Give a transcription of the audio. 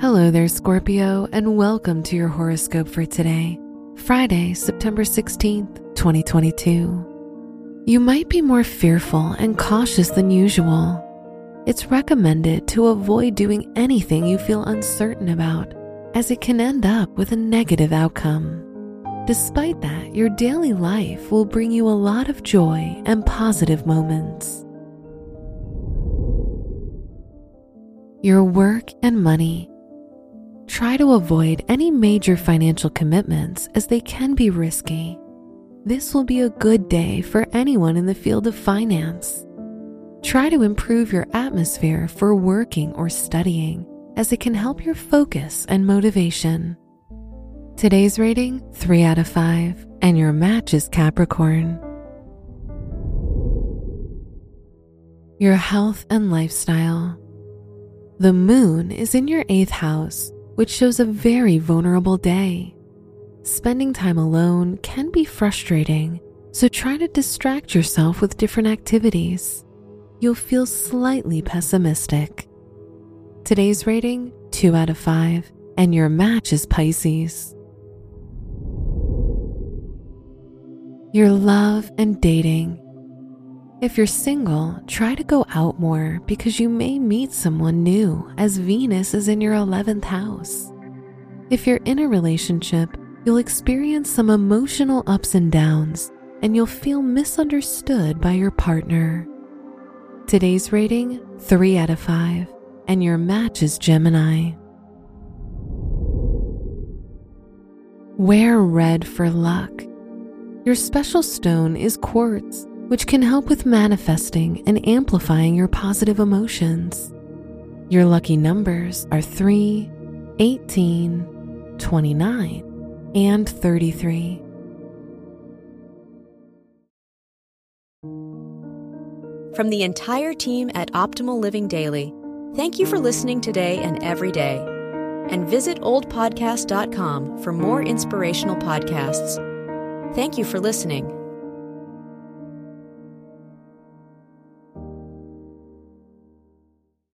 Hello there, Scorpio, and welcome to your horoscope for today, Friday, September 16th, 2022. You might be more fearful and cautious than usual. It's recommended to avoid doing anything you feel uncertain about, as it can end up with a negative outcome. Despite that, your daily life will bring you a lot of joy and positive moments. Your work and money. Try to avoid any major financial commitments as they can be risky. This will be a good day for anyone in the field of finance. Try to improve your atmosphere for working or studying as it can help your focus and motivation. Today's rating 3 out of 5, and your match is Capricorn. Your health and lifestyle. The moon is in your eighth house which shows a very vulnerable day. Spending time alone can be frustrating, so try to distract yourself with different activities. You'll feel slightly pessimistic. Today's rating 2 out of 5, and your match is Pisces. Your love and dating. If you're single, try to go out more because you may meet someone new as Venus is in your 11th house. If you're in a relationship, you'll experience some emotional ups and downs and you'll feel misunderstood by your partner. Today's rating 3 out of 5, and your match is Gemini. Wear red for luck. Your special stone is quartz which can help with manifesting and amplifying your positive emotions. Your lucky numbers are 3, 18, 29, and 33. From the entire team at Optimal Living Daily, thank you for listening today and every day. And visit oldpodcast.com for more inspirational podcasts. Thank you for listening.